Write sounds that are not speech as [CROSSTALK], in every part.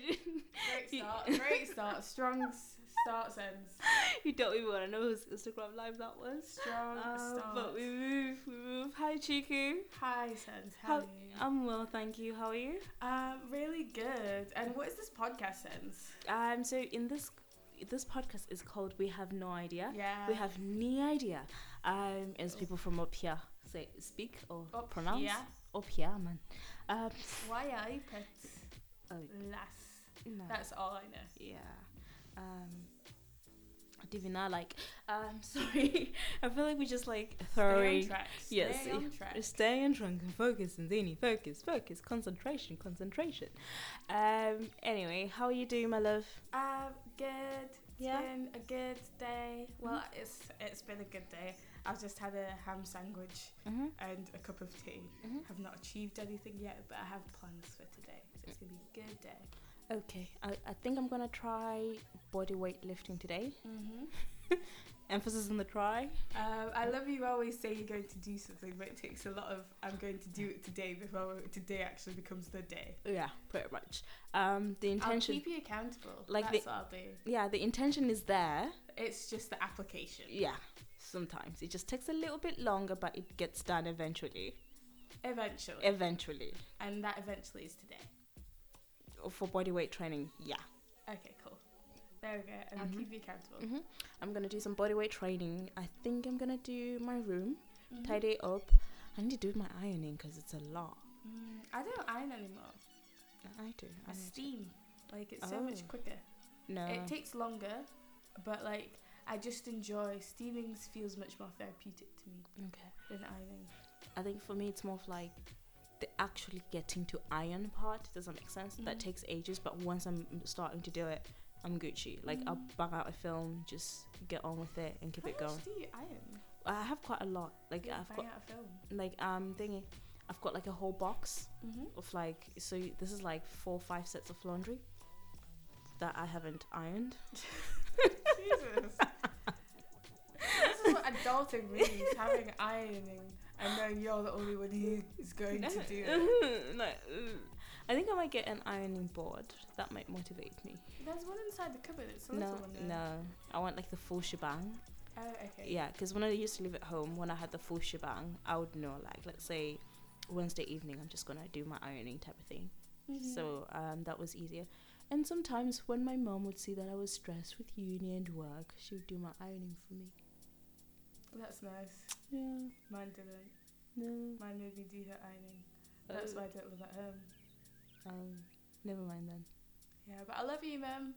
Great [LAUGHS] start. Great start. Strong s- start sense. [LAUGHS] You don't even want to know whose Instagram live that was. Strong Uh, start. but we move, we move. Hi, Chiku. Hi, sense. How, How, are you? I'm well, thank you. How are you? Um, really good. And what is this podcast sense? Um, so in this this podcast is called "We Have No Idea." Yeah. We have no idea. Um, as people from up here say, speak or Up pronounce. here. Up here, man. Um, Why I put oh, less. no. That's all I know. Yeah. Um Divina like um [LAUGHS] sorry. I feel like we just like Stay throwing on [LAUGHS] track. Stay yes, on track. stay on track and focus and Zini, focus, focus, concentration, concentration. Um anyway, how are you doing my love? Um, good. It's Yeah? been a good day. Well, it's it's been a good day. I've just had a ham sandwich Mm-hmm. and a cup of tea. Mhm. Have not achieved anything yet, but I have plans for today. So it's gonna be a good day. Okay. I, I think I'm gonna try body weight lifting today. Mm-hmm. [LAUGHS] Emphasis on the try. Um, I love you always say you're going to do something, but it takes a lot of I'm going to do it today before today actually becomes the day. Yeah, pretty much. Um the I'll intention keep you accountable. Like That's the- what I'll do. yeah, the intention is there. It's just the application. Yeah. Sometimes it just takes a little bit longer, but it gets done eventually. Eventually. Eventually. and that eventually is today. For body weight training, yeah. Okay, cool. There we go. And I'll Mhm. keep you accountable. hmm I'm gonna do some body weight training. I think I'm gonna do my room, Mhm. tidy it up. I need to do my ironing because it's a lot. Mm, I don't iron anymore. I do. I I steam. Like it's so much Oh. quicker. No. It takes longer, but like I just enjoy steaming. Feels much more therapeutic to me okay. than ironing. I think for me it's more of like the actually getting to iron part. Does that make sense? That Mhm. takes ages, but once I'm starting to do it, I'm Gucci. Like I'll Mm. bang out a film, just get on with it and keep How it much going. do you iron? I have quite a lot. Like Yeah, I've bang got out a film. like um thingy. I've got like a whole box Mm-hmm. of like so this is like four five sets of laundry that I haven't ironed. [LAUGHS] [LAUGHS] Jesus. this is what adulting means: having ironing and knowing you're the only one who is going to do it. [LAUGHS] no, I think I might get an ironing board. That might motivate me. There's one inside the cupboard. It's a No, one. There. no, I want like the full shebang. Oh, okay. Yeah, because when I used to live at home, when I had the full shebang, I would know like let's say Wednesday evening, I'm just gonna do my ironing type of thing. Mhm. So um, that was easier. And sometimes when my mom would see that I was stressed with uni and work, she would do my ironing for me. That's nice. Yeah, Mine didn't. no. Mine made me do her ironing. That's Uh, why I don't live at home. Um, never mind then. Yeah, but I love you, Mum.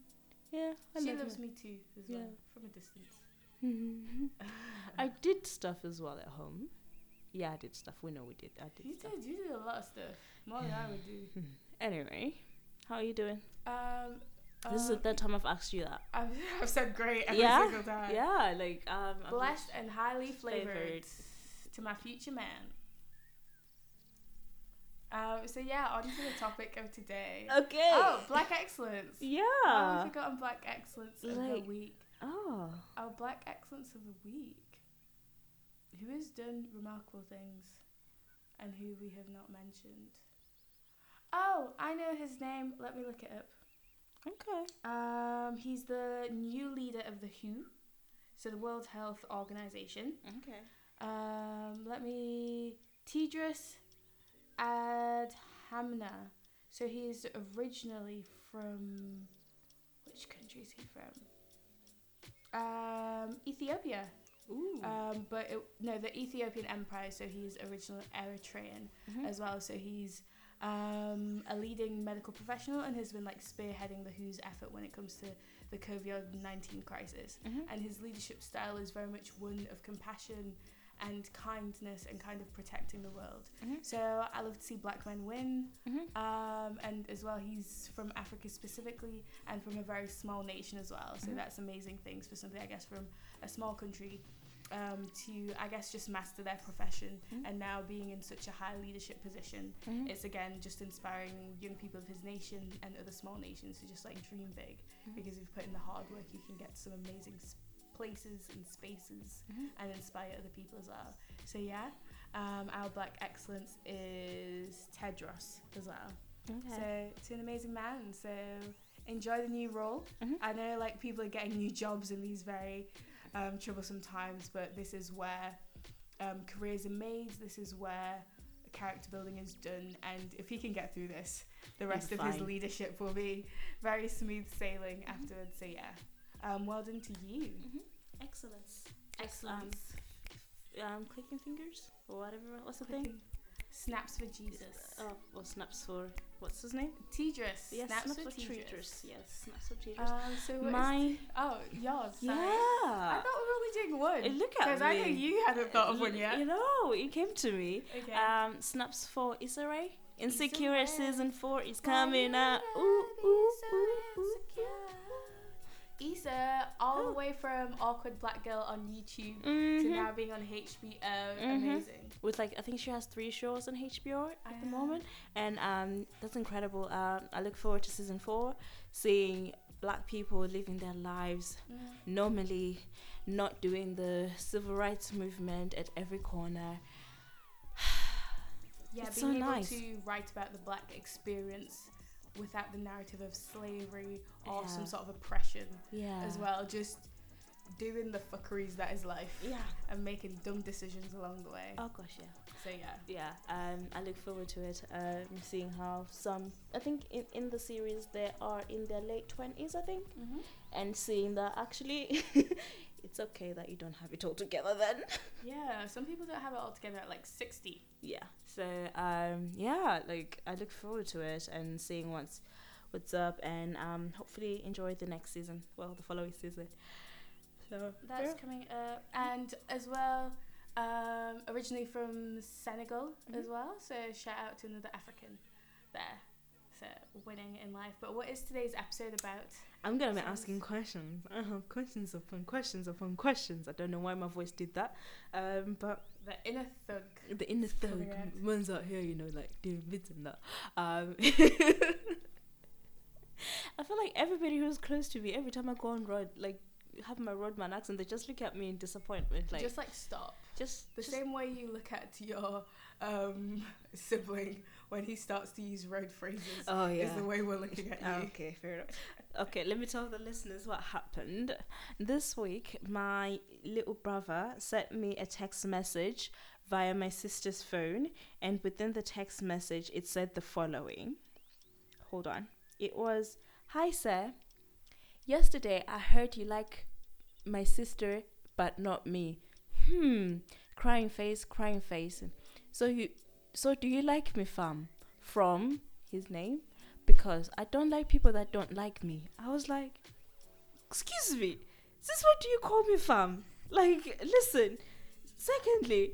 Yeah, I She love loves you. me too, as well, Yeah. from a distance. [LAUGHS] I did stuff as well at home. Yeah, I did stuff. We know we did. I did You stuff. did. You did a lot of stuff. More than I would do. [LAUGHS] Anyway, how are you doing? Um. this is uh, the third time I've asked you that. I've, [LAUGHS] I've said great every Yeah? single time. Yeah, like um, Blessed and highly flavored, Flavoured. to my future man. Um, so yeah, on to the topic of today. Okay. Oh, black excellence. [LAUGHS] Yeah. we've forgotten black excellence of the week? Oh. Our black excellence of the week. Who has done remarkable things, and who we have not mentioned. Oh, I know his name. Let me look it up. Okay. Um, he's the new leader of the WHO, so the World Health Organization. Okay. Um, let me Tedros Adhanom. So he's originally from which country is he from? Um, Ethiopia. Ooh. Um, but it, no, the Ethiopian Empire. So he's originally Eritrean Mhm. as well. So he's um, a leading medical professional and has been like spearheading the WHO's effort when it comes to the COVID nineteen crisis. Mhm. And his leadership style is very much one of compassion and kindness and kind of protecting the world. Mhm. So I love to see black men win. Mhm. Um, and as well, he's from Africa specifically and from a very small nation as well. So Mhm. that's amazing things for something, I guess, from a small country um, to, I guess, just master their profession Mhm. and now being in such a high leadership position. Mhm. It's again just inspiring young people of his nation and other small nations to just like dream big Mhm. because if you put in the hard work, you can get some amazing s- places and spaces Mhm. and inspire other people as well. So yeah, um, our black excellence is Tedros as well. Okay. So it's an amazing man. So enjoy the new role. Mhm. I know like people are getting new jobs in these very um, troublesome times, but this is where um, careers are made. This is where character building is done. And if he can get through this, the rest of his leadership will be very smooth sailing afterwards. So yeah, um, well done to you. Mhm. Excellence. Excellence. Um, clicking fingers or whatever. What's the thing? Snaps for Jesus. Oh, well, snaps for what's his name? Tidris. Yes, snaps, snaps for Tidris. Yes, snaps for treaters. Um, so what is- My oh, yours. yeah. I thought we were only doing one. Look at Because me. I know you hadn't thought of one yet. You know, it came to me. Okay. Um, snaps for Issa Rae. Insecure season four is coming out. Ooh, ooh, ooh, ooh. Issa, all Oh. the way from Awkward Black Girl on YouTube to Mhm. now being on HBO. Mhm. Amazing. With like, I think she has three shows on HBO at the Ah. moment, and um, that's incredible. Um, I look forward to season four, seeing black people living their lives Mm. normally, not doing the civil rights movement at every corner. [SIGHS] Yeah, It's being so able nice. to write about the black experience without the narrative of slavery or Yeah. some sort of oppression Yeah. as well. Just doing the fuckeries that is life Yeah. and making dumb decisions along the way. Oh gosh, yeah. So yeah. Yeah, um, I look forward to it. Um, seeing how some, I think in, in the series they are in their late twenties, I think, Mm-hmm. and seeing that actually, [LAUGHS] it's okay that you don't have it all together then. Yeah, some people don't have it all together at like 60. Yeah. So um, yeah, like I look forward to it and seeing what's what's up, and um, hopefully enjoy the next season. Well, the following season. So That's yeah. coming up. And as well, um, originally from Senegal as Mhm. well. So shout out to another African there. So winning in life. But what is today's episode about? I'm gonna be asking questions. I have questions upon questions upon questions. I don't know why my voice did that, um, but The inner thug. the inner thug ones out here, you know, like doing bits and that. Um, [LAUGHS] I feel like everybody who's close to me, every time I go on road, like have my roadman accent, they just look at me in disappointment, like just like stop. just The just- same way you look at your um, [LAUGHS] sibling when he starts to use road phrases Oh yeah. is the way we're looking at you. Okay, fair enough. Okay, let me tell the listeners what happened. This week, my little brother sent me a text message via my sister's phone, and within the text message, it said the following. Hold on. It was Hi, sir. Yesterday, I heard you like my sister, but not me. Hmm. Crying face, crying face. So you, so do you like me, fam? From his name because I don't like people that don't like me. I was like, excuse me, is this what do you call me, fam? Like, listen. Secondly,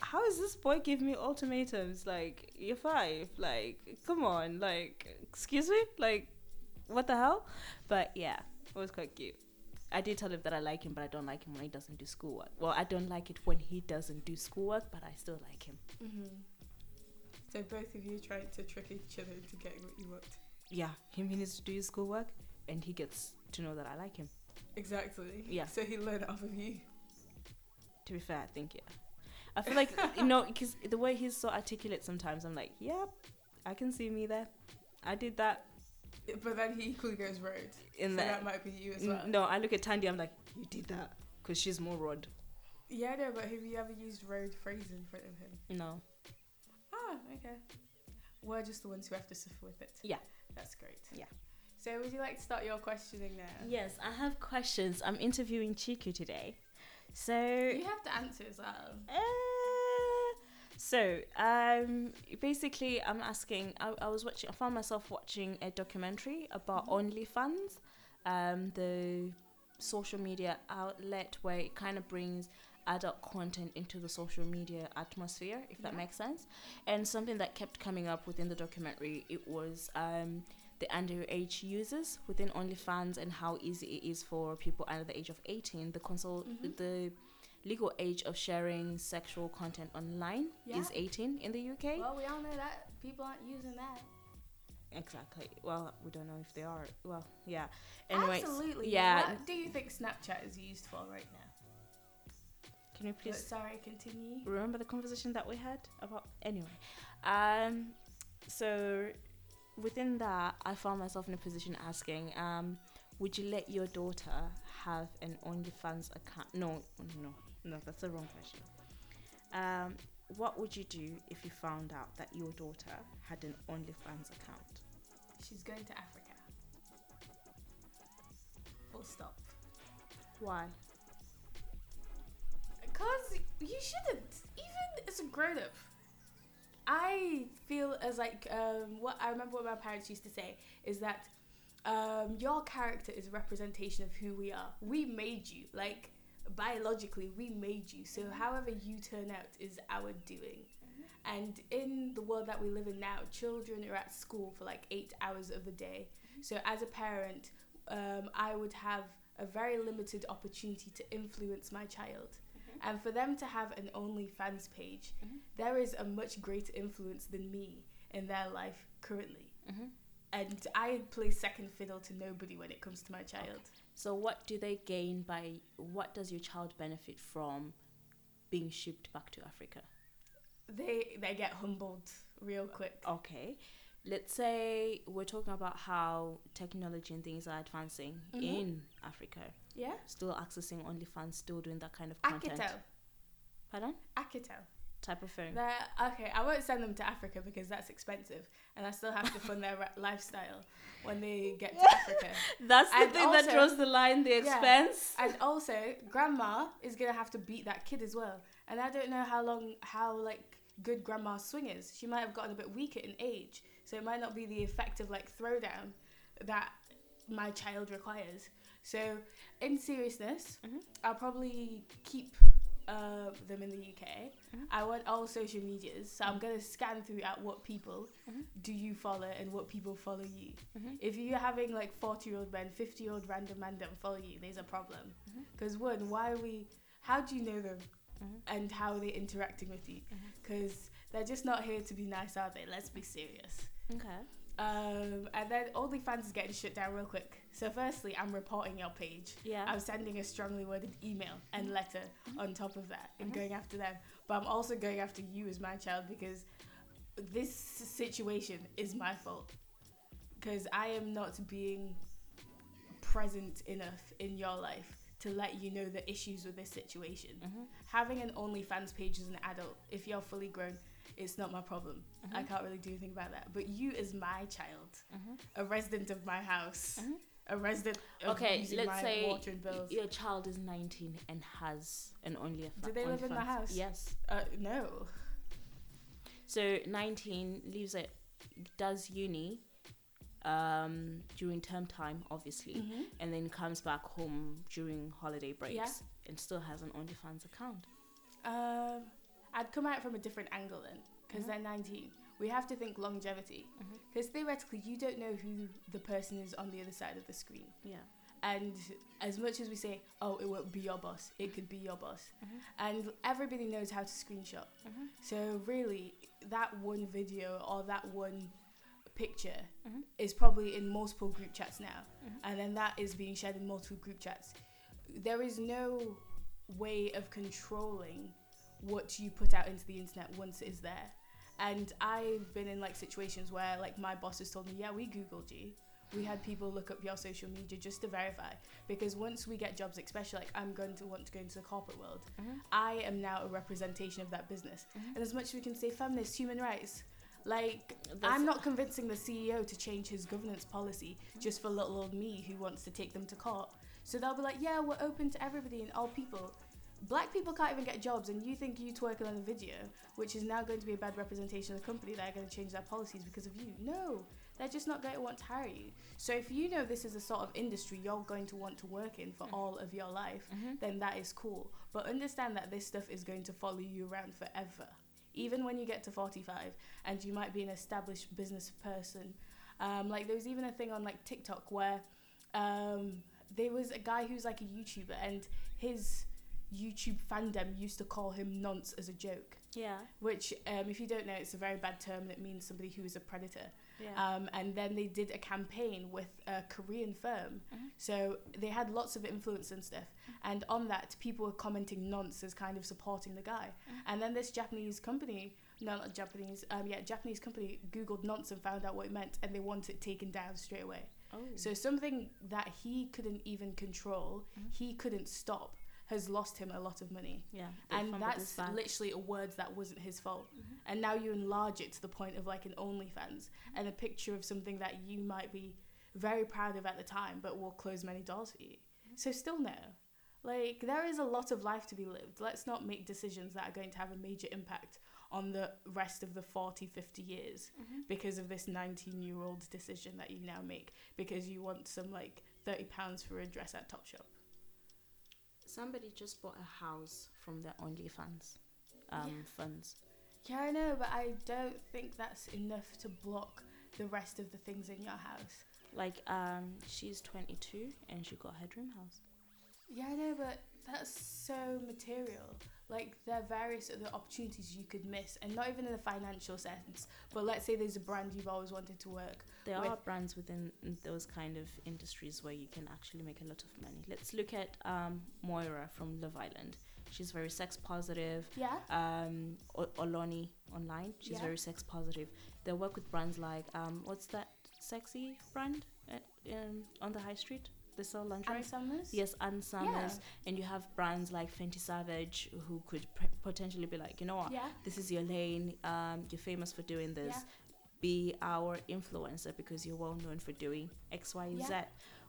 how is this boy giving me ultimatums? Like, you're five. Like, come on. Like, excuse me. Like, what the hell? But yeah, it was quite cute. I did tell him that I like him, but I don't like him when he doesn't do schoolwork. Well, I don't like it when he doesn't do schoolwork, but I still like him. hmm So both of you tried to trick each other into getting what you want. Yeah, him he needs to do his schoolwork, and he gets to know that I like him. Exactly. Yeah. So he learned off of you. To be fair, I think yeah. I feel like you know [LAUGHS] because the way he's so articulate sometimes, I'm like, yep, I can see me there. I did that But then he equally goes road. in so there. that might be you as well. No, I look at Tandy, I'm like, you did that because she's more rod. Yeah, no, but have you ever used road phrase in front of him? No, Ah, okay. We're just the ones who have to suffer with it. Yeah. That's great. Yeah. So would you like to start your questioning now? yes, I have questions. I'm interviewing Chiku today, so You have to answer as well. Uh, so, um, basically, I'm asking. I, I was watching. I found myself watching a documentary about Mhm. OnlyFans, um, the social media outlet where it kind of brings adult content into the social media atmosphere, if that makes sense. And something that kept coming up within the documentary, it was um, the underage users within OnlyFans and how easy it is for people under the age of 18. The console, Mhm. the legal age of sharing sexual content online is 18 in the UK. Well, we all know that people aren't using that. exactly. Well, we don't know if they are. Well, yeah. Anyways, Absolutely. yeah. What do you think Snapchat is used for right now? Can you But please sorry, continue. remember the conversation that we had about? Anyway, um, so within that, I found myself in a position asking, um, would you let your daughter have an OnlyFans account? No, no, no, that's the wrong question. Um, what would you do if you found out that your daughter had an OnlyFans account? She's going to Africa. Full stop. Why? Because you shouldn't. Even as a grown up. I feel as like um, what I remember what my parents used to say is that um, your character is a representation of who we are. We made you. Like biologically, we made you. So however you turn out is our doing. And in the world that we live in now, children are at school for like eight hours of the day. So as a parent, um, I would have a very limited opportunity to influence my child. And for them to have an OnlyFans page, Mhm. there is a much greater influence than me in their life currently. Mm-hmm. And I play second fiddle to nobody when it comes to my child. So, what do they gain by? What does your child benefit from being shipped back to Africa? They they get humbled real quick. Okay, let's say we're talking about how technology and things are advancing Mhm. in Africa. Yeah? Still accessing OnlyFans, still doing that kind of content. Akitel. Pardon? Akitel. Type of phone. They're, okay, I won't send them to Africa because that's expensive, and I still have to fund their lifestyle when they get to [LAUGHS] Africa. That's the And thing that draws the line, the Yeah. expense. And also, grandma is gonna have to beat that kid as well. And I don't know how long, how like good grandma's swing is. She might have gotten a bit weaker in age, so it might not be the effective like throwdown that my child requires. So, in seriousness, Mhm. I'll probably keep uh, them in the UK. Mhm. I want all social medias, so I'm gonna scan through at what people Mhm. do you follow and what people follow you. Mhm. If you're having like 40 year old men, 50 year old random men don't follow you, there's a problem. Because one, why are we? How do you know them, Mhm. and how are they interacting with you? Because they're just not here to be nice, are they? Let's be serious. Okay. Um, and then OnlyFans is getting shut down real quick. So firstly, I'm reporting your page. Yeah. I'm sending a strongly worded email and letter on top of that and Mhm. going after them. But I'm also going after you as my child because this situation is my fault. Because I am not being present enough in your life to let you know the issues with this situation. Mhm. Having an OnlyFans page as an adult, if you're fully grown, it's not my problem. I Mhm. can't really do anything about that. But you, as my child, Mhm. a resident of my house, Mhm. a resident of Okay, let's my say water and bills. your child is 19 and has an only. Do they live in the house? Yes. Uh, no. So 19 leaves it, does uni um, during term time, obviously, Mm-hmm. and then comes back home during holiday breaks Yeah. and still has an OnlyFans account. Um, I'd come at it from a different angle then, because Mhm. they're 19. We have to think longevity, because theoretically, you don't know who the person is on the other side of the screen. Yeah. And as much as we say, oh, it won't be your boss, it could be your boss. Mhm. And everybody knows how to screenshot. Mhm. So, really, that one video or that one picture Mhm. is probably in multiple group chats now. Mhm. And then that is being shared in multiple group chats. There is no way of controlling what you put out into the internet once it is there. And I've been in like situations where like my boss has told me, yeah, we Googled you. We had people look up your social media just to verify. Because once we get jobs, especially like I'm going to want to go into the corporate world, Mhm. I am now a representation of that business. Mhm. And as much as we can say feminist, human rights, like That's- I'm not convincing the CEO to change his governance policy just for little old me who wants to take them to court. So they'll be like, yeah, we're open to everybody and all people. Black people can't even get jobs, and you think you twerking on a video, which is now going to be a bad representation of the company, they're going to change their policies because of you. No, they're just not going to want to hire you. So if you know this is a sort of industry you're going to want to work in for Mm. all of your life, Mhm. then that is cool. But understand that this stuff is going to follow you around forever. Even when you get to 45 and you might be an established business person. Um, like, there was even a thing on like TikTok where um, there was a guy who's like a YouTuber and his YouTube fandom used to call him nonce as a joke. Yeah. Which, um, if you don't know, it's a very bad term that means somebody who is a predator. Yeah. Um, and then they did a campaign with a Korean firm. Mhm. So they had lots of influence and stuff. And on that, people were commenting nonce as kind of supporting the guy. Mhm. And then this Japanese company no, not Japanese. Um, yeah, Japanese company googled nonce and found out what it meant, and they want it taken down straight away. Oh. So something that he couldn't even control, Mhm. he couldn't stop, has lost him a lot of money. yeah. And that's literally a word that wasn't his fault. Mhm. And now you enlarge it to the point of like an OnlyFans and a picture of something that you might be very proud of at the time, but will close many doors for you. So still no. Like there is a lot of life to be lived. Let's not make decisions that are going to have a major impact on the rest of the 40, 50 years Mhm. because of this 19 year old decision that you now make because you want some like 30 pounds for a dress at Topshop. Somebody just bought a house from their OnlyFans um, Yeah. funds. Yeah, I know, but I don't think that's enough to block the rest of the things in your house. Like, um, she's 22 and she got her dream house. Yeah, I know, but that's so material. Like there are various other opportunities you could miss, and not even in the financial sense. But let's say there's a brand you've always wanted to work. There With- are brands within those kind of industries where you can actually make a lot of money. Let's look at um, Maura from Love Island. She's very sex positive. Yeah. Um, o- Oloni online, she's Yeah. very sex positive. They work with brands like um, what's that sexy brand at, um, on the high street? They sell lingerie. Ann Summers. Yes, Ann Summers, and you have brands like Fenty Savage who could potentially be like, you know what, Yeah. this is your lane. Um, you're famous for doing this. Yeah. Be our influencer because you're well known for doing X, Y, Z. Yeah.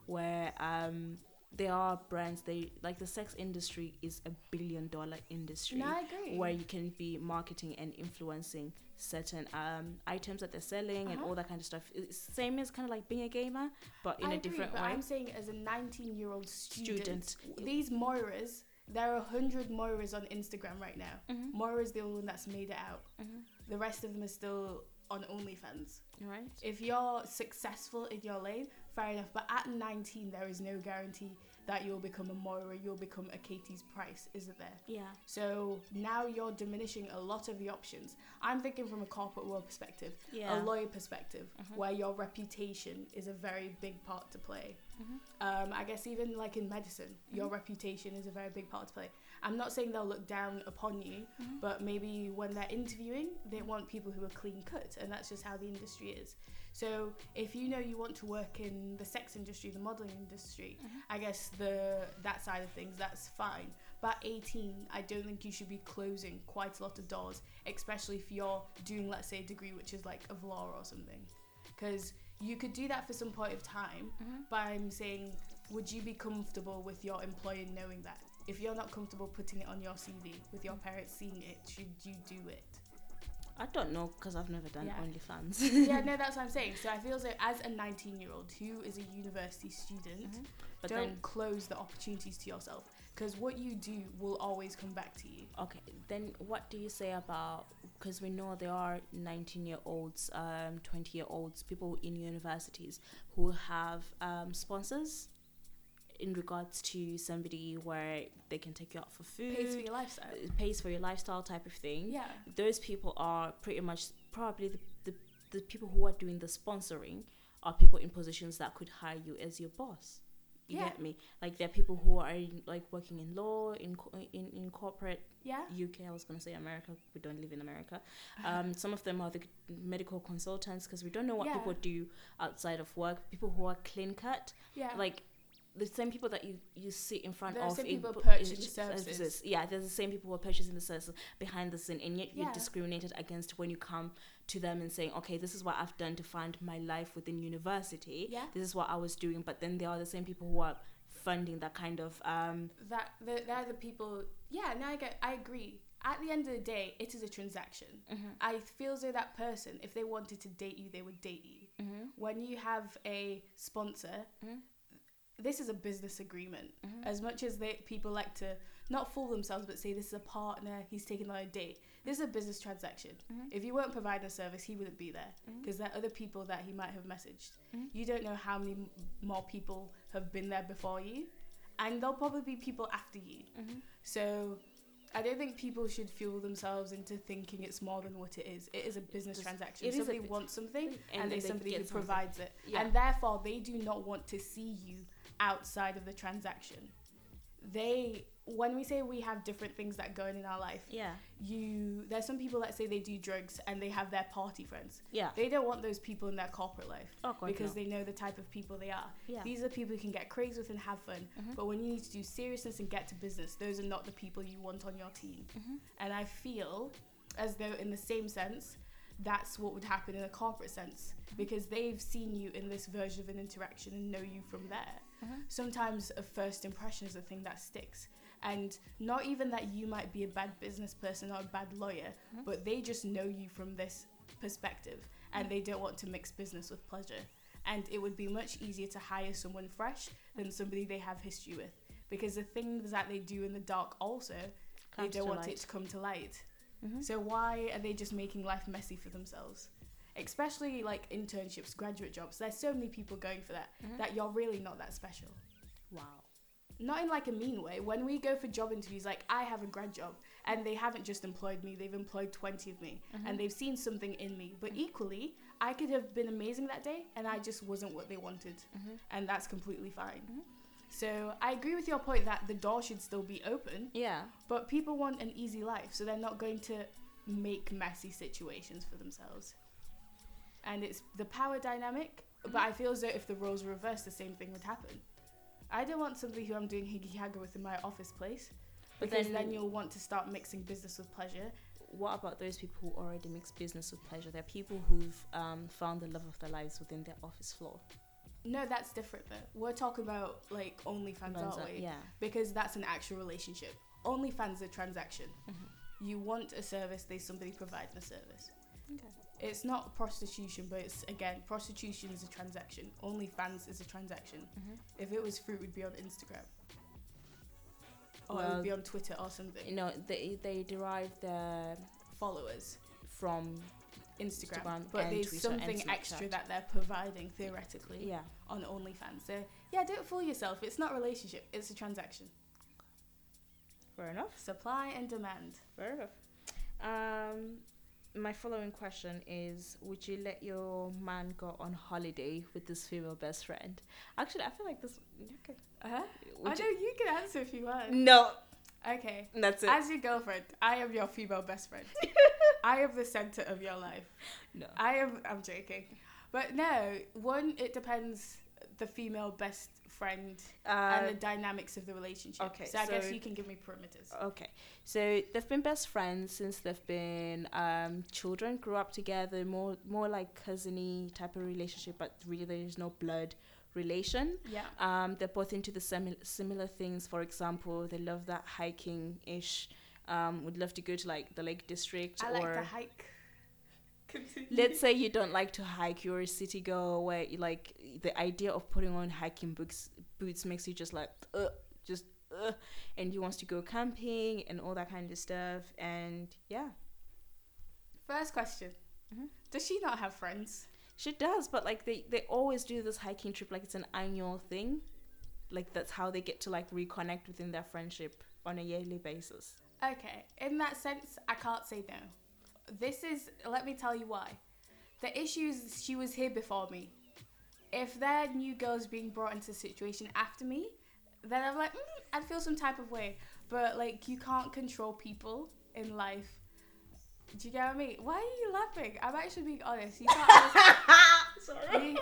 Where um, there are brands. They like the sex industry is a billion dollar industry No, I agree. where you can be marketing and influencing certain um, items that they're selling and Uh-huh. all that kind of stuff. It's same as kind of like being a gamer, but in I a agree, different but way. I'm saying as a 19 year old student, Student. these Mauras, there are 100 Mauras on Instagram right now. Mhm. Maura's the only one that's made it out. Mhm. The rest of them are still on OnlyFans. Right. If you're successful in your lane, fair enough. But at 19, there is no guarantee that you'll become a Maura, you'll become a Katie's Price, isn't there? Yeah. So now you're diminishing a lot of the options. I'm thinking from a corporate world perspective, Yeah. a lawyer perspective, Mhm. where your reputation is a very big part to play. Mhm. Um, I guess even like in medicine, your reputation is a very big part to play. I'm not saying they'll look down upon you, Mhm. but maybe when they're interviewing, they want people who are clean cut, and that's just how the industry is. So if you know you want to work in the sex industry, the modeling industry, Mhm. I guess the that side of things that's fine. But at 18, I don't think you should be closing quite a lot of doors, especially if you're doing, let's say, a degree which is like of law or something, because you could do that for some point of time. Mhm. But I'm saying, would you be comfortable with your employer knowing that? If you're not comfortable putting it on your CV with your parents seeing it, should you do it? I don't know because I've never done Yeah. OnlyFans. yeah, no, [LAUGHS] that's what I'm saying. So I feel as though as a 19 year old who is a university student, Mhm. But don't then, close the opportunities to yourself because what you do will always come back to you. okay, then what do you say about? Because we know there are 19 year olds, um, 20 year olds, people in universities who have um, sponsors in regards to somebody where they can take you out for food, Pays for your lifestyle. pays for your lifestyle type of thing. Yeah. those people are pretty much probably the, the, the people who are doing the sponsoring are people in positions that could hire you as your boss. You Yeah. get me? Like there are people who are in, like working in law in co- in in corporate Yeah. UK. I was gonna say America. We don't live in America. [LAUGHS] Um, some of them are the medical consultants because we don't know what Yeah. people do outside of work. People who are clean cut, Yeah. like the same people that you, you sit in front of same people purchasing in the ch- services. Yeah, there's the same people who are purchasing the services behind the scene, and yet you're discriminated against when you come to them and saying, okay, this is what I've done to find my life within university. Yeah. This is what I was doing, but then there are the same people who are funding that kind of um that the, they're the people. Yeah. No, I get. I agree. At the end of the day, it is a transaction. mhm, I feel as though that person, if they wanted to date you, they would date you. mhm, When you have a sponsor, mhm, this is a business agreement. mhm. As much as they people like to not fool themselves, but say this is a partner, he's taking on a date. This is a business transaction. Mhm. If you weren't providing a service, he wouldn't be there because there are other people that he might have messaged. Mhm. You don't know how many m- more people have been there before you, and there'll probably be people after you. Mhm. So. I don't think people should fool themselves into thinking it's more than what it is. It is a business transaction. it somebody wants something, And and, there's somebody who something. provides it, Yeah. and therefore they do not want to see you outside of the transaction. They when we say we have different things that go on in our life, Yeah. you there's some people that say they do drugs and they have their party friends. Yeah. They don't want those people in their corporate life Oh because no. they know the type of people they are. yeah. These are people who can get crazy with and have fun. Mhm. But when you need to do seriousness and get to business, those are not the people you want on your team. Mhm. And I feel as though, in the same sense, that's what would happen in a corporate sense because they've seen you in this version of an interaction and know you from there. Mhm. Sometimes a first impression is a thing that sticks. And not even that you might be a bad business person or a bad lawyer, Mhm. but they just know you from this perspective and they don't want to mix business with pleasure. And it would be much easier to hire someone fresh than somebody they have history with. Because the things that they do in the dark also, Comes they don't want it to come to light. Mhm. So why are they just making life messy for themselves? Especially like internships, graduate jobs. There's so many people going for that Mhm. that you're really not that special. Wow. Not in like a mean way. When we go for job interviews, like I have a grad job and they haven't just employed me, they've employed 20 of me Mhm. and they've seen something in me. But equally, I could have been amazing that day and I just wasn't what they wanted. Mhm. And that's completely fine. Mhm. So I agree with your point that the door should still be open, Yeah. but people want an easy life, so they're not going to make messy situations for themselves. And it's the power dynamic, but I feel as though if the roles were reversed, the same thing would happen. I don't want somebody who I'm doing higgy haga with in my office place, But because then- then, you'll want to start mixing business with pleasure. What about those people who already mix business with pleasure? They're people who've um, found the love of their lives within their office floor. No, that's different though. We're talking about like OnlyFans, aren't we? Yeah. Because that's an actual relationship. OnlyFans is a transaction. Mhm. You want a service, there's somebody providing the service. Okay. It's not prostitution, but it's again, prostitution is a transaction. OnlyFans is a transaction. Mhm. If it was fruit, it would be on Instagram. Or it would be on Twitter or something. You know, they they derive their Followers, from Instagram. Instagram but there's Twitter something extra that they're providing theoretically yeah. on OnlyFans. So yeah, don't fool yourself. It's not a relationship. It's a transaction. Fair enough. Supply and demand. Fair enough. Um, my following question is: Would you let your man go on holiday with his female best friend? Actually, I feel like this. Okay. Uh-huh. Would I know you can answer if you want. No, Okay. that's it. As your girlfriend, I am your female best friend. [LAUGHS] I am the center of your life. no. I am. I'm joking, but no. One, it depends the female best friend Uh, and the dynamics of the relationship. okay, So I guess you can give me parameters. Okay, so they've been best friends since they've been um, children. Grew up together, more more like cousiny type of relationship, but really there's no blood relation. Yeah. Um, they're both into the simi- similar things. For example, they love that hiking ish. Um, would love to go to like the Lake District I like or the hike. Continue. let's say you don't like to hike. You're a city girl where you like the idea of putting on hiking boots boots makes you just like uh, just uh, and you wants to go camping and all that kind of stuff. And yeah, First question. Mhm. Does she not have friends? she does. But like they they always do this hiking trip like it's an annual thing. Like that's how they get to like reconnect within their friendship on a yearly basis. Okay, in that sense, I can't say no. This is, let me tell you why. The issue is she was here before me. If there are new girls being brought into the situation after me, then I'm like, mm, I'd feel some type of way. But like, you can't control people in life. Do you get what I mean? Why are you laughing? I'm actually being honest. You thought I was, [LAUGHS] Sorry. you,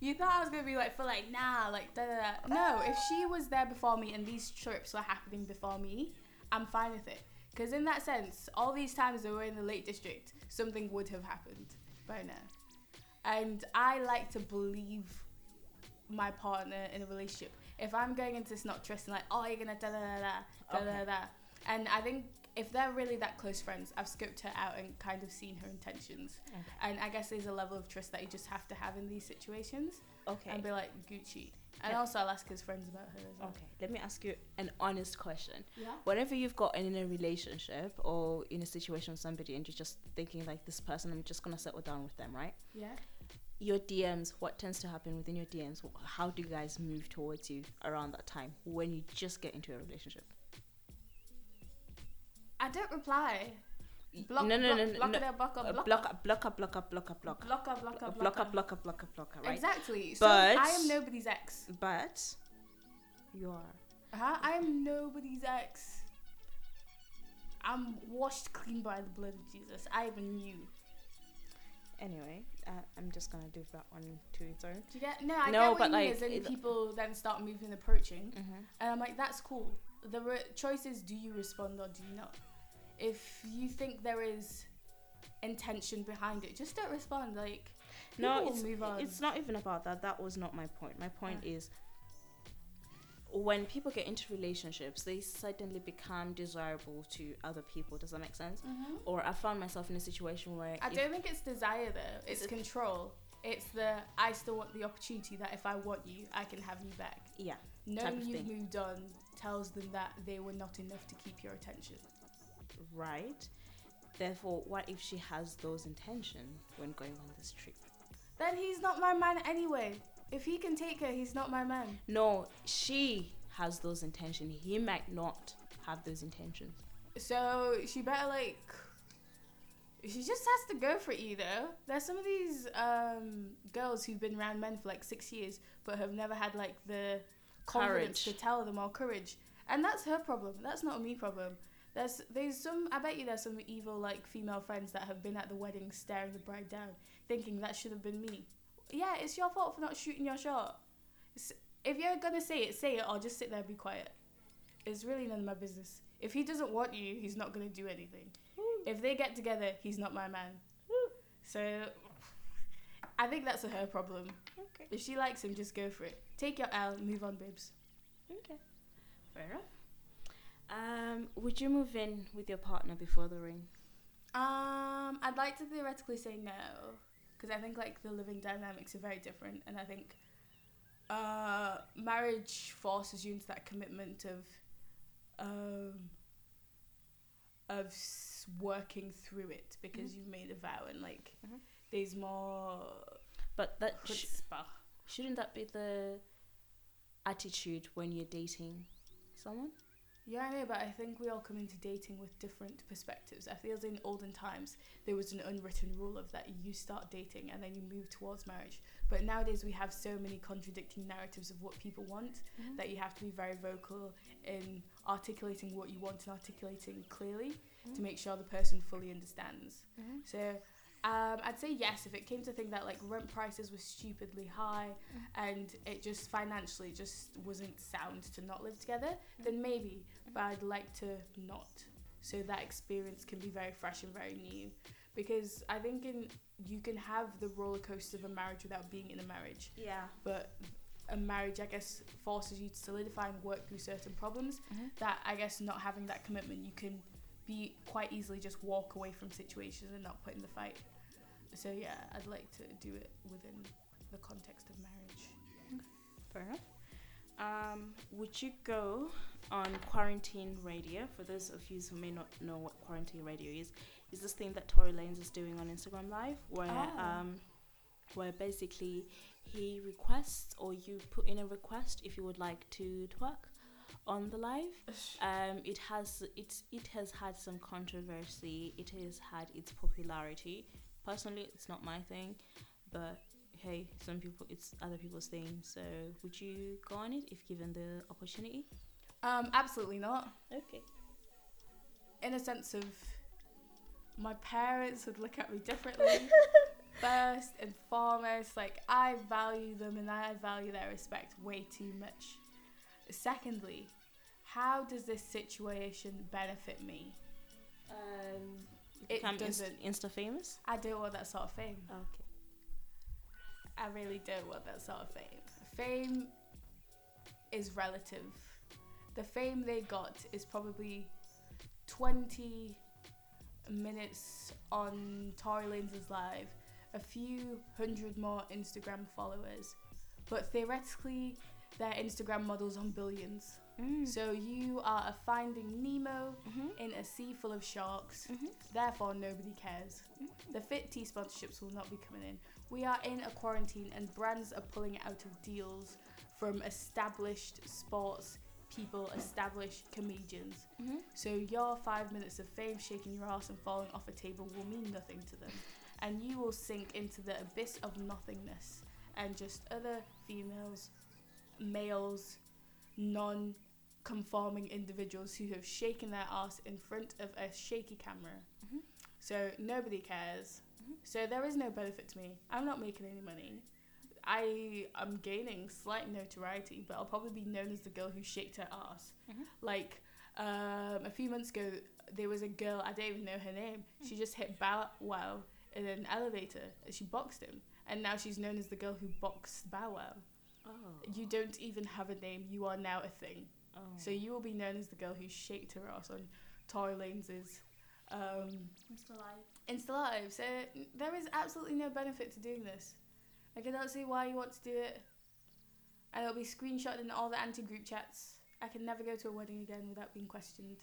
you thought I was gonna be like for like nah like da da da. No, if she was there before me and these trips were happening before me, I'm fine with it. Because in that sense, all these times they were in the Lake District, something would have happened by now. And I like to believe my partner in a relationship. If I'm going into this not trusting, like, oh, you're gonna da da da da da da Okay. da, and I think if they're really that close friends, I've scoped her out and kind of seen her intentions. And I guess there's a level of trust that you just have to have in these situations Okay. and be like Gucci. And Yeah. also, I'll ask his friends about her as well. Okay. Let me ask you an honest question. Yeah. whenever you've gotten in a relationship or in a situation with somebody and you're just thinking like this person i'm just gonna settle down with them right Yeah. your dms what tends to happen within your dms how do you guys move towards you around that time when you just get into a relationship I don't reply. Block, no no block, no no, block, no. blocker, blocker, Uh, blocker, blocker blocker blocker blocker blocker blocker, blocker, blocker, blocker blocker blocker blocker right Exactly. So But- I am nobody's ex. but you are Huh? I'm nobody's ex. I'm washed clean by the blood of Jesus. I even knew. Anyway, uh, I'm just gonna leave that one to its own. Do you get? No, I No, get but, like, it- people then start moving, approaching, Mm-hmm. and I'm like, that's cool. The re- choice is, do you respond or do you not? If you think there is intention behind it, just don't respond. Like, No, it's move on. it's not even about that. That was not my point. My point Ah. is when people get into relationships, they suddenly become desirable to other people. Does that make sense? Mhm. Or I found myself in a situation where I don't think it's desire though. It's it- control. It's the I still want the opportunity that if I want you, I can have you back. yeah, Knowing you've moved on tells them that they were not enough to keep your attention. Right. Therefore, what if she has those intentions when going on this trip? Then he's not my man anyway. If he can take her, he's not my man. No, she has those intentions. He might not have those intentions. So she better like. She just has to go for it, you know. There's some of these um, girls who've been around men for like six years, but have never had like the confidence Courage. to tell them or courage, and that's her problem. That's not a me problem. There's there's some. I bet you there's some evil like female friends that have been at the wedding staring the bride down, thinking that should have been me. Yeah, it's your fault for not shooting your shot. It's, if you're gonna say it, say it, or just sit there and be quiet. It's really none of my business. If he doesn't want you, he's not gonna do anything. If they get together, he's not my man. So I think that's a her problem. Okay. If she likes him, just go for it. Take your L, move on, babes. Okay. Fair enough. Um, would you move in with your partner before the ring? Um, I'd like to theoretically say no, because I think like the living dynamics are very different, and I think uh, marriage forces you into that commitment of um, of s- working through it because you've made a vow and like Mhm. there's more But that sh- shouldn't that be the attitude when you're dating someone? Yeah, I know, but I think we all come into dating with different perspectives. I feel as in olden times there was an unwritten rule of that you start dating and then you move towards marriage. But nowadays we have so many contradicting narratives of what people want that you have to be very vocal in articulating what you want and articulating clearly to make sure the person fully understands. Mm-hmm. So um, I'd say yes if it came to think that like rent prices were stupidly high and it just financially just wasn't sound to not live together, then maybe. But I'd like to not, so that experience can be very fresh and very new. Because I think in you can have the roller coaster of a marriage without being in a marriage, Yeah. but a marriage I guess forces you to solidify and work through certain problems Mm-hmm. that I guess not having that commitment, you can be quite easily just walk away from situations and not put in the fight. So yeah, I'd like to do it within the context of marriage. Fair enough. Um, would you go on quarantine radio? For those of you who may not know what quarantine radio is, is this thing that Tory Lanez is doing on Instagram Live, where Oh. um, where basically he requests or you put in a request if you would like to twerk on the live. Um, it has it's it has had some controversy. It has had its popularity. Personally, it's not my thing, but hey, some people it's other people's thing. So would you go on it if given the opportunity? Um, absolutely not. Okay. In a sense of my parents would look at me differently. [LAUGHS] First and foremost, like I value them and I value their respect way too much. Secondly, how does this situation benefit me? Um, become inst- doesn't. Insta famous. I don't want that sort of fame. Okay. I really don't want that sort of fame. Fame is relative. The fame they got is probably 20 minutes on Tory Lanez's live, a few hundred more Instagram followers, but theoretically, their Instagram models on billions. Mm. So you are a finding Nemo Mhm. in a sea full of sharks. Mhm. Therefore, nobody cares. The Fit Tea sponsorships will not be coming in. We are in a quarantine, and brands are pulling out of deals from established sports people, established comedians. Mhm. So your five minutes of fame, shaking your ass and falling off a table, will mean nothing to them, and you will sink into the abyss of nothingness, and just other females, males, non conforming individuals who have shaken their ass in front of a shaky camera. Mhm. So nobody cares. Mhm. So there is no benefit to me. I'm not making any money. I am gaining slight notoriety, but I'll probably be known as the girl who shaked her ass. Mhm. Like um, a few months ago, there was a girl I don't even know her name. She just hit Bow Wow in an elevator. And she boxed him, and now she's known as the girl who boxed Bow Wow. Oh. You don't even have a name. You are now a thing. Oh. So you will be known as the girl who shaked her ass on Tory Lanez's um, Insta live. Insta Live. So n- there is absolutely no benefit to doing this. Like I don't see why you want to do it. And it'll be screenshotted in all the anti-group chats. I can never go to a wedding again without being questioned.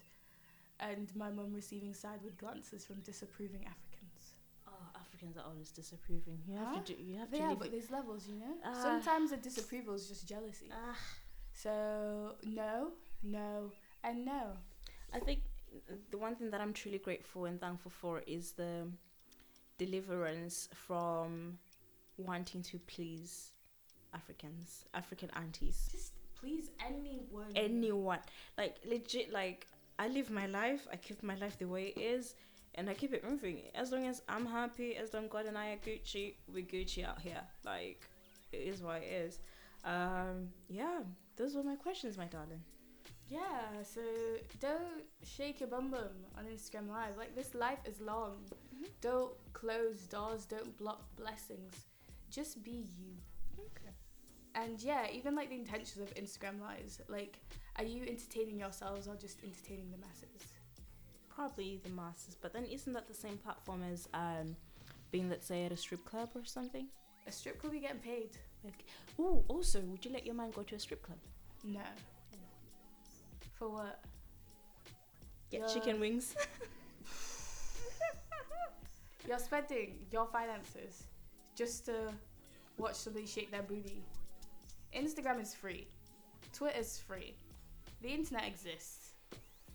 And my mum receiving sideward glances from disapproving Africans. Oh, Africans are always disapproving. You have Huh? to do. You have to. Yeah, but it- there's levels, you know. Ah. Sometimes the disapproval is just jealousy. Ah, So no, no, and no. I think the one thing that I'm truly grateful and thankful for is the deliverance from wanting to please Africans, African aunties, Just please anyone. anyone. Like legit, like I live my life. I keep my life the way it is. And I keep it moving. As long as I'm happy, as long as God and I are Gucci, we Gucci out here. Like, it is what it is. Um, yeah, those were my questions, my darling. Yeah, so don't shake your bum bum on Instagram Live. Like this life is long. Mhm. Don't close doors. Don't block blessings. Just be you. Okay. And yeah, even like the intentions of Instagram Lives. Like, are you entertaining yourselves or just entertaining the masses? Probably the masses, but then isn't that the same platform as um, being, let's say, at a strip club or something? A strip club, you're getting paid? Like, oh, also, would you let your man go to a strip club? No. For what? Get Yeah. chicken wings. [LAUGHS] You're spending your finances just to watch somebody shake their booty. Instagram is free. Twitter's free. The internet exists.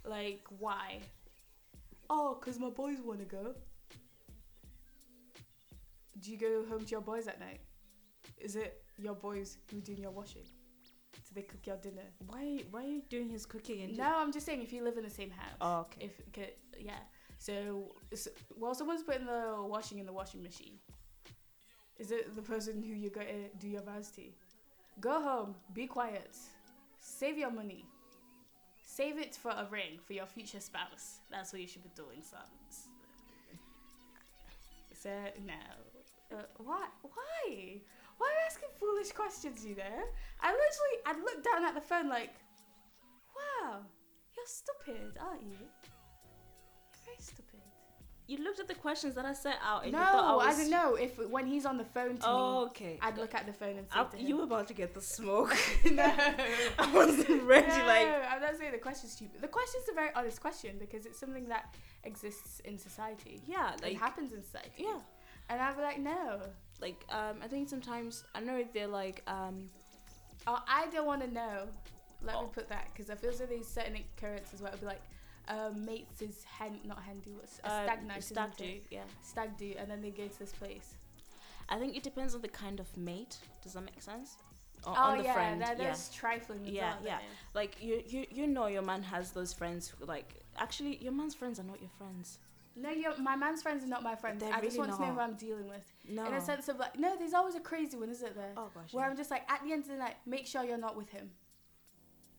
Like, why? Oh, because my boys want to go. Do you go home to your boys at night? Is it your boys who doing your washing? Do they cook your dinner? why? Why are you doing his cooking? And No, I'm just saying if you live in the same house. Oh, okay. If yeah, so, so while someone's putting the washing in the washing machine, is it the person who you got to do your vows to? Go home, be quiet, save your money, save it for a ring for your future spouse. That's what you should be doing, sons. So no, uh, why? Why? Why are you asking foolish questions? You know, I literally, I'd look down at the phone like, wow, you're stupid, aren't you? You're very stupid. You looked at the questions that I set out, and no, you thought I I, don't know if when he's on the phone to Oh, me, okay. I'd look at the phone and say I, to him, you were about to get the smoke. [LAUGHS] [LAUGHS] no. I wasn't ready. no, Like, I'm not saying the question's stupid. The question's a very honest question because it's something that exists in society. yeah, it happens in society. yeah, And I'd be like, no. Like, um, I think sometimes I know they're like, um, Oh, I don't want to know. Let me Oh. put that because I feel so there's certain occurrences where it'll be like, um, mates is hen, not handy what's a uh, stag night, stag do. Yeah, Stag do, and then they go to this place. I think it depends on the kind of mate. Does that make sense? Or oh on the yeah, friend. there- yeah. there's trifling. Yeah, yeah. Like you, you, you know, your man has those friends. Who, like, actually, your man's friends are not your friends. No, your, my man's friends are not my friends. They're I just really want to know who. I'm dealing with. No. In a sense of like, no, there's always a crazy one, isn't there? Oh gosh. Where yeah. I'm just like, at the end of the night, make sure you're not with him.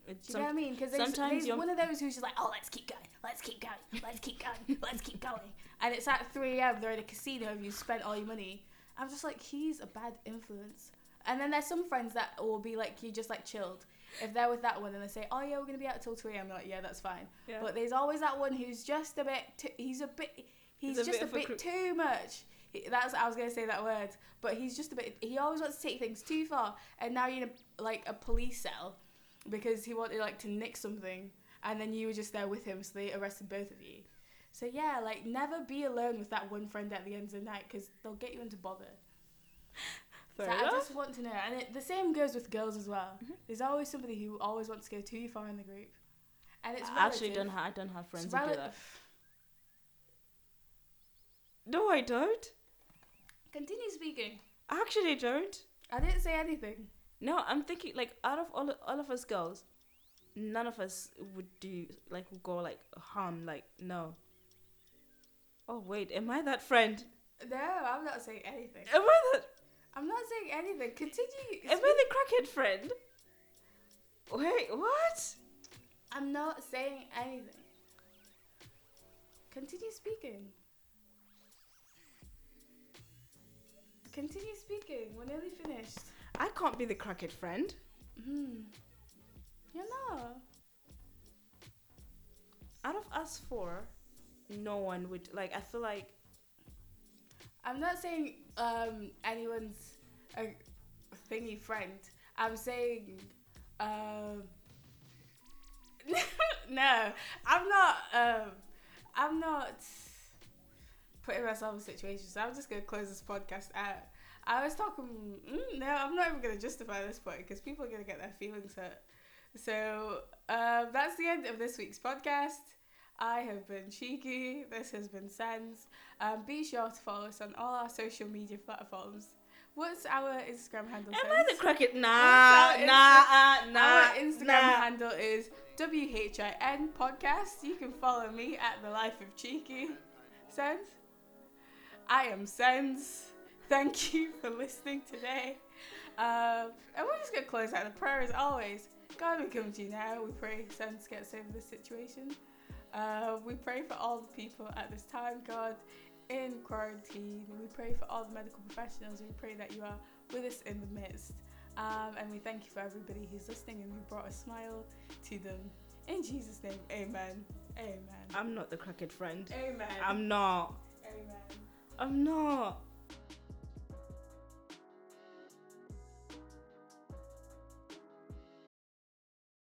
Do you some- know what I mean? Because there's, sometimes there's one of those who's just like, oh, let's keep going, let's keep going, let's keep going, [LAUGHS] let's keep going. And it's at 3 a.m. They're in a casino and you spent all your money. I'm just like, he's a bad influence. And then there's some friends that will be like, you just like chilled. If they're with that one and they say, oh yeah, we're gonna be out till 3 a.m. I'm like, yeah, that's fine. Yeah. But there's always that one who's just a bit. Too, he's a bit. He's, just a of a bit cr- too much. He- That's I was gonna say that word, but he's just a bit. He always wants to take things too far, and now you're in a, like a police cell because he wanted like to nick something, and then you were just there with him, so they arrested both of you. So yeah, like never be alone with that one friend at the end of the night because they'll get you into bother. Fair so I just want to know, and it, the same goes with girls as well. Mhm. There's always somebody who always wants to go too far in the group, and it's I actually don't. Ha- I don't have friends It's who do that. No, I don't. Continue speaking. I actually don't. I didn't say anything. No, I'm thinking like out of all all of us girls, none of us would do like would go like harm. Like no. Oh wait, am I that friend? No, I'm not saying anything. Am I that? I'm not saying anything. Continue. Am I the crackhead friend? Wait, what? I'm not saying anything. Continue speaking. Continue speaking. We're nearly finished. I can't be the crackhead friend. Hmm. You're not. Out of us four, no one would like. I feel like I'm not saying um anyone's a thingy friend. I'm saying um [LAUGHS] no, I'm not um I'm not putting myself in situations. So I'm just gonna close this podcast out. I was talking. Mm, no, I'm not even gonna justify this point because people are gonna get their feelings hurt. So um, that's the end of this week's podcast. I have been Cheeky. This has been Sense. Um, be sure to follow us on all our social media platforms. What's our Instagram handle? am I the crackhead? Nah, nah, uh, nah. Our Instagram nah. handle is WHIN podcast. You can follow me at the life of cheeky. Sense. I am Sense. Thank [LAUGHS] you for listening today. Um, and we're just gonna close out the prayer as always. God, we come to you now. We pray Sense gets over this situation. Uh, we pray for all the people at this time, God, in quarantine. We pray for all the medical professionals. We pray that you are with us in the midst. Um, and we thank you for everybody who's listening and you brought a smile to them. In Jesus' name, amen. Amen. I'm not the crackhead friend. Amen. I'm not. amen. I'm not.